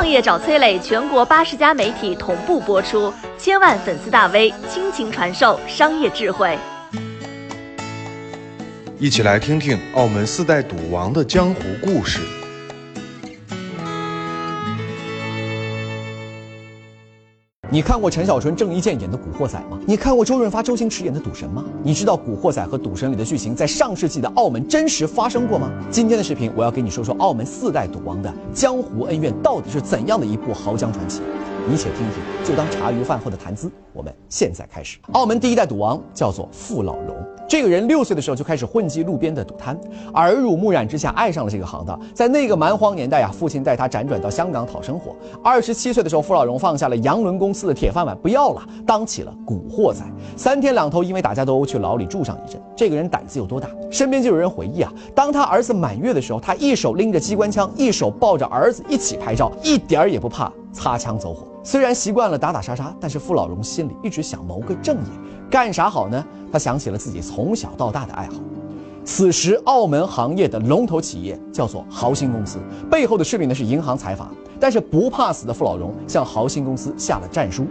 创业找崔磊，全国八十家媒体同步播出，千万粉丝大 V 倾情传授商业智慧。一起来听听澳门四代赌王的江湖故事。你看过陈小春、郑伊健演的《古惑仔》吗？你看过周润发、周星驰演的《赌神》吗？你知道《古惑仔》和《赌神》里的剧情在上世纪的澳门真实发生过吗？今天的视频，我要给你说说澳门四代赌王的江湖恩怨到底是怎样的一部豪江传奇。你且听听，就当茶余饭后的谈资。我们现在开始。澳门第一代赌王叫做傅老荣。这个人六岁的时候就开始混迹路边的赌摊，耳濡目染之下爱上了这个行当。在那个蛮荒年代啊，父亲带他辗转到香港讨生活。二十七岁的时候，傅老荣放下了洋轮公司的铁饭碗，不要了，当起了古惑仔。三天两头因为打架斗殴去牢里住上一阵。这个人胆子有多大？身边就有人回忆啊，当他儿子满月的时候，他一手拎着机关枪，一手抱着儿子一起拍照，一点儿也不怕擦枪走火。虽然习惯了打打杀杀，但是傅老荣心里一直想谋个正业，干啥好呢？他想起了自己从小到大的爱好。此时，澳门行业的龙头企业叫做豪兴公司，背后的势力呢是银行财阀。但是不怕死的傅老荣向豪兴公司下了战书：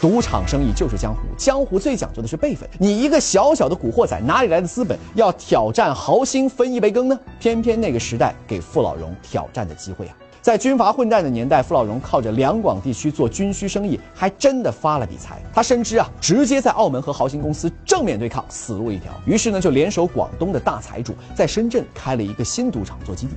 赌场生意就是江湖，江湖最讲究的是辈分。你一个小小的古惑仔，哪里来的资本要挑战豪兴分一杯羹呢？偏偏那个时代给傅老荣挑战的机会啊！在军阀混战的年代，傅老荣靠着两广地区做军需生意，还真的发了笔财。他深知啊，直接在澳门和豪兴公司正面对抗，死路一条。于是呢，就联手广东的大财主，在深圳开了一个新赌场做基地。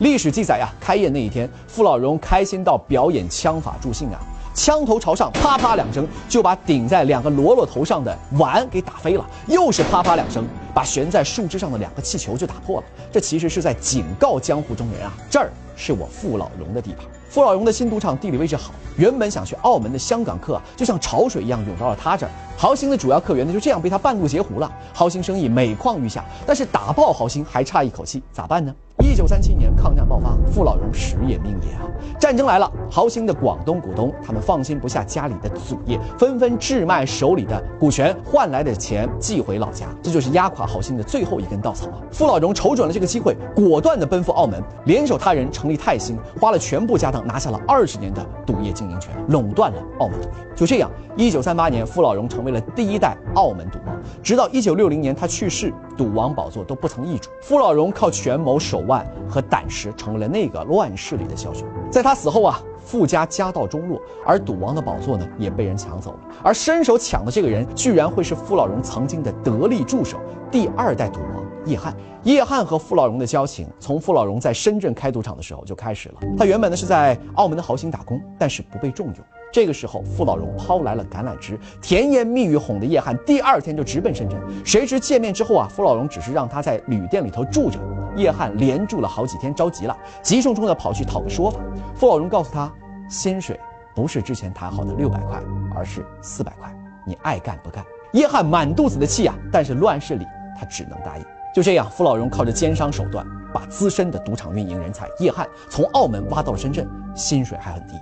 历史记载呀，开业那一天，傅老荣开心到表演枪法助兴啊，枪头朝上，啪啪两声，就把顶在两个喽啰头上的碗给打飞了，又是啪啪两声，把悬在树枝上的两个气球就打破了。这其实是在警告江湖中人啊，这儿。是我傅老荣的地盘。傅老荣的新赌场地理位置好，原本想去澳门的香港客啊，就像潮水一样涌到了他这儿。豪兴的主要客源呢，就这样被他半路截胡了。豪兴生意每况愈下，但是打爆豪兴还差一口气，咋办呢？一九三七年抗战爆发，傅老荣时也命也啊！战争来了，豪兴的广东股东他们放心不下家里的祖业，纷纷置卖手里的股权，换来的钱寄回老家，这就是压垮豪兴的最后一根稻草啊！傅老荣瞅准了这个机会，果断地奔赴澳门，联手他人成立泰兴，花了全部家当拿下了二十年的赌业经营权，垄断了澳门赌业。就这样，一九三八年，傅老荣成为了第一代澳门赌王，直到一九六零年他去世，赌王宝座都不曾易主。傅老荣靠权谋手腕和胆识，成为了那个乱世里的枭雄。在他死后啊，傅家家道中落，而赌王的宝座呢，也被人抢走了。而伸手抢的这个人，居然会是傅老荣曾经的得力助手，第二代赌王叶汉。叶汉和傅老荣的交情，从傅老荣在深圳开赌场的时候就开始了。他原本呢是在澳门的豪兴打工，但是不被重用。这个时候，傅老荣抛来了橄榄枝，甜言蜜语哄得叶汉第二天就直奔深圳。谁知见面之后啊，傅老荣只是让他在旅店里头住着。叶汉连住了好几天，着急了，急冲冲的跑去讨个说法。傅老荣告诉他，薪水不是之前谈好的六百块，而是四百块，你爱干不干？叶汉满肚子的气啊，但是乱世里他只能答应。就这样，傅老荣靠着奸商手段，把资深的赌场运营人才叶汉从澳门挖到了深圳，薪水还很低。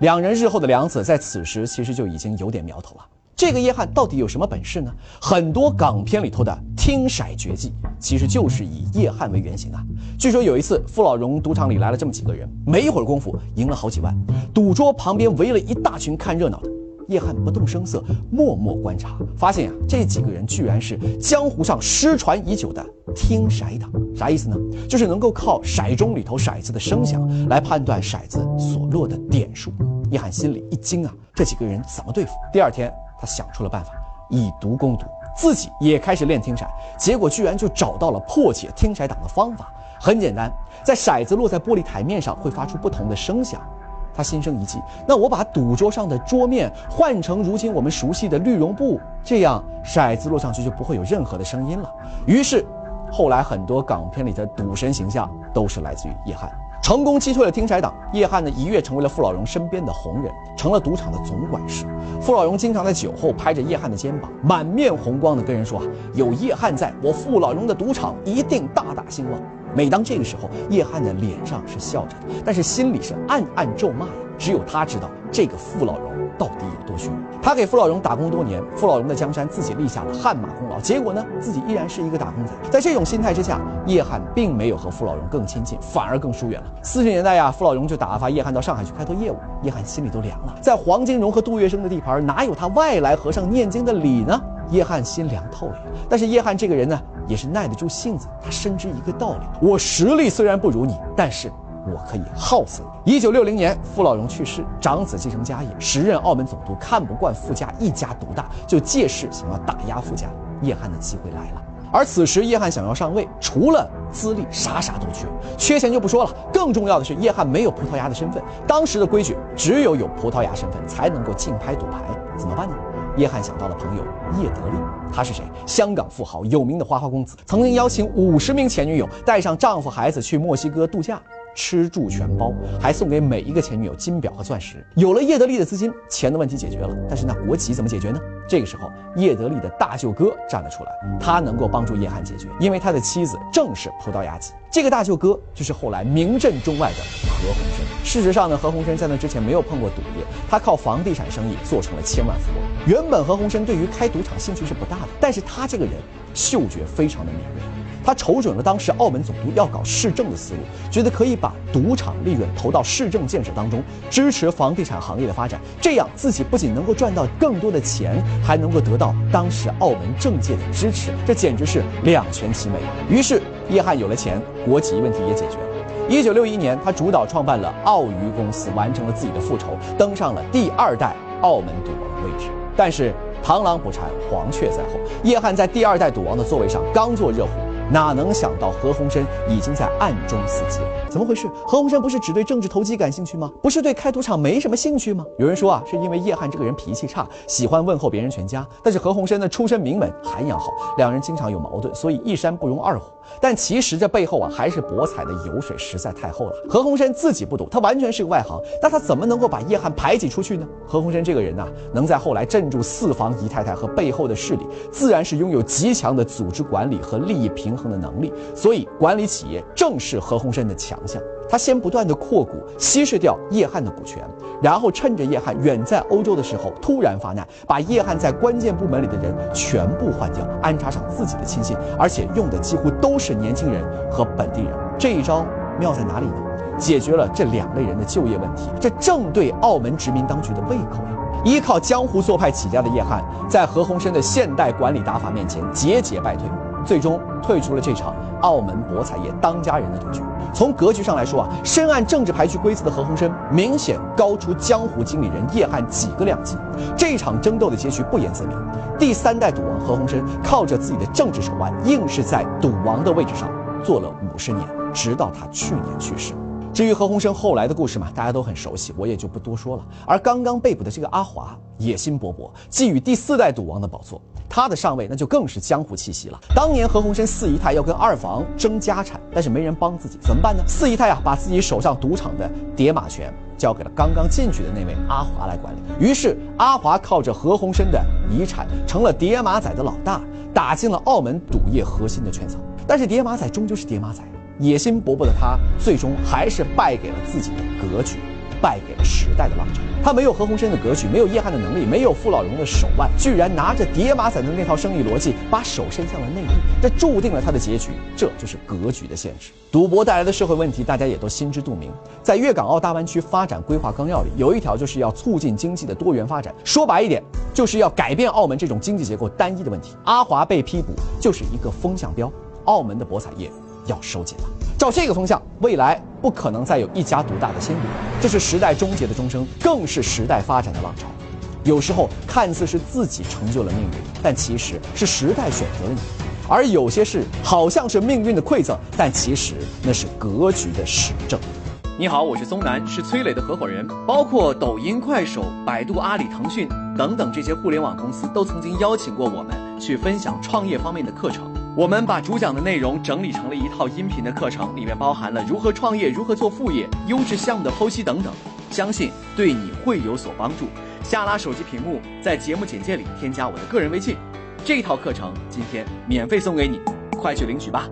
两人日后的梁子在此时其实就已经有点苗头了。这个叶汉到底有什么本事呢？很多港片里头的听骰绝技，其实就是以叶汉为原型啊。据说有一次，傅老荣赌场里来了这么几个人，没一会儿功夫赢了好几万，赌桌旁边围了一大群看热闹的。叶汉不动声色，默默观察，发现啊，这几个人居然是江湖上失传已久的听骰党。啥意思呢？就是能够靠骰盅里头骰子的声响来判断骰子所落的点数。叶汉心里一惊啊，这几个人怎么对付？第二天，他想出了办法，以毒攻毒，自己也开始练听骰，结果居然就找到了破解听骰党的方法。很简单，在骰子落在玻璃台面上会发出不同的声响。他心生一计，那我把赌桌上的桌面换成如今我们熟悉的绿绒布，这样骰子落上去就不会有任何的声音了。于是，后来很多港片里的赌神形象都是来自于叶汉，成功击退了听骰党。叶汉呢，一跃成为了傅老荣身边的红人，成了赌场的总管事。傅老荣经常在酒后拍着叶汉的肩膀，满面红光的跟人说：“啊，有叶汉在，我傅老荣的赌场一定大大兴旺。”每当这个时候，叶汉的脸上是笑着的，但是心里是暗暗咒骂呀。只有他知道这个傅老荣到底有多凶。他给傅老荣打工多年，傅老荣的江山自己立下了汗马功劳，结果呢，自己依然是一个打工仔。在这种心态之下，叶汉并没有和傅老荣更亲近，反而更疏远了。四十年代呀，傅老荣就打发叶汉到上海去开拓业务，叶汉心里都凉了。在黄金荣和杜月笙的地盘，哪有他外来和尚念经的理呢？叶汉心凉透了。但是叶汉这个人呢，也是耐得住性子，他深知一个道理：我实力虽然不如你，但是。我可以耗死你。一九六零年，傅老荣去世，长子继承家业，时任澳门总督看不惯傅家一家独大，就借势想要打压傅家。叶汉的机会来了，而此时叶汉想要上位，除了资历，啥啥都缺，缺钱就不说了，更重要的是叶汉没有葡萄牙的身份。当时的规矩，只有有葡萄牙身份才能够竞拍赌牌，怎么办呢？叶汉想到了朋友叶德利，他是谁？香港富豪，有名的花花公子，曾经邀请五十名前女友带上丈夫孩子去墨西哥度假。吃住全包，还送给每一个前女友金表和钻石。有了叶德利的资金，钱的问题解决了。但是那国籍怎么解决呢？这个时候，叶德利的大舅哥站了出来，他能够帮助叶汉解决，因为他的妻子正是葡萄牙籍。这个大舅哥就是后来名震中外的何鸿燊。事实上呢，何鸿燊在那之前没有碰过赌业，他靠房地产生意做成了千万富翁。原本何鸿燊对于开赌场兴趣是不大的，但是他这个人嗅觉非常的敏锐。他瞅准了当时澳门总督要搞市政的思路，觉得可以把赌场利润投到市政建设当中，支持房地产行业的发展，这样自己不仅能够赚到更多的钱，还能够得到当时澳门政界的支持，这简直是两全其美。于是叶汉有了钱，国籍问题也解决了。一九六一年，他主导创办了澳娱公司，完成了自己的复仇，登上了第二代澳门赌王的位置。但是螳螂捕蝉，黄雀在后，叶汉在第二代赌王的座位上刚坐热乎。哪能想到何鸿燊已经在暗中伺机了？怎么回事？何鸿燊不是只对政治投机感兴趣吗？不是对开赌场没什么兴趣吗？有人说啊，是因为叶汉这个人脾气差，喜欢问候别人全家。但是何鸿燊呢，出身名门，涵养好，两人经常有矛盾，所以一山不容二虎。但其实这背后啊，还是博彩的油水实在太厚了。何鸿燊自己不赌，他完全是个外行，但他怎么能够把叶汉排挤出去呢？何鸿燊这个人呐，能在后来镇住四房姨太太和背后的势力，自然是拥有极强的组织管理和利益平衡的能力。所以管理企业正是何鸿燊的强他先不断的扩股，稀释掉叶汉的股权，然后趁着叶汉远在欧洲的时候突然发难，把叶汉在关键部门里的人全部换掉，安插上自己的亲信，而且用的几乎都是年轻人和本地人。这一招妙在哪里呢？解决了这两类人的就业问题，这正对澳门殖民当局的胃口。依靠江湖做派起家的叶汉，在何鸿燊的现代管理打法面前节节败退，最终退出了这场澳门博彩业当家人的赌局。从格局上来说啊，深谙政治牌局规则的何鸿燊明显高出江湖经理人叶汉几个量级。这场争斗的结局不言自明。第三代赌王何鸿燊靠着自己的政治手腕，硬是在赌王的位置上坐了五十年，直到他去年去世。至于何鸿燊后来的故事嘛，大家都很熟悉，我也就不多说了。而刚刚被捕的这个阿华，野心勃勃，觊觎第四代赌王的宝座，他的上位那就更是江湖气息了。当年何鸿燊四姨太要跟二房争家产，但是没人帮自己，怎么办呢？四姨太啊，把自己手上赌场的叠马权交给了刚刚进去的那位阿华来管理。于是阿华靠着何鸿燊的遗产，成了叠马仔的老大，打进了澳门赌业核心的圈层。但是叠马仔终究是叠马仔。野心勃勃的他，最终还是败给了自己的格局，败给了时代的浪潮。他没有何鸿燊的格局，没有叶汉的能力，没有傅老荣的手腕，居然拿着叠马仔的那套生意逻辑，把手伸向了内地，这注定了他的结局。这就是格局的限制。赌博带来的社会问题，大家也都心知肚明。在粤港澳大湾区发展规划纲要里，有一条就是要促进经济的多元发展。说白一点，就是要改变澳门这种经济结构单一的问题。阿华被批捕，就是一个风向标，澳门的博彩业。要收紧了，照这个风向，未来不可能再有一家独大的先例。这是时代终结的钟声，更是时代发展的浪潮。有时候看似是自己成就了命运，但其实是时代选择了你；而有些事好像是命运的馈赠，但其实那是格局的实证。你好，我是松南，是崔磊的合伙人。包括抖音、快手、百度、阿里、腾讯等等这些互联网公司，都曾经邀请过我们去分享创业方面的课程。我们把主讲的内容整理成了一套音频的课程，里面包含了如何创业、如何做副业、优质项目的剖析等等，相信对你会有所帮助。下拉手机屏幕，在节目简介里添加我的个人微信，这套课程今天免费送给你，快去领取吧。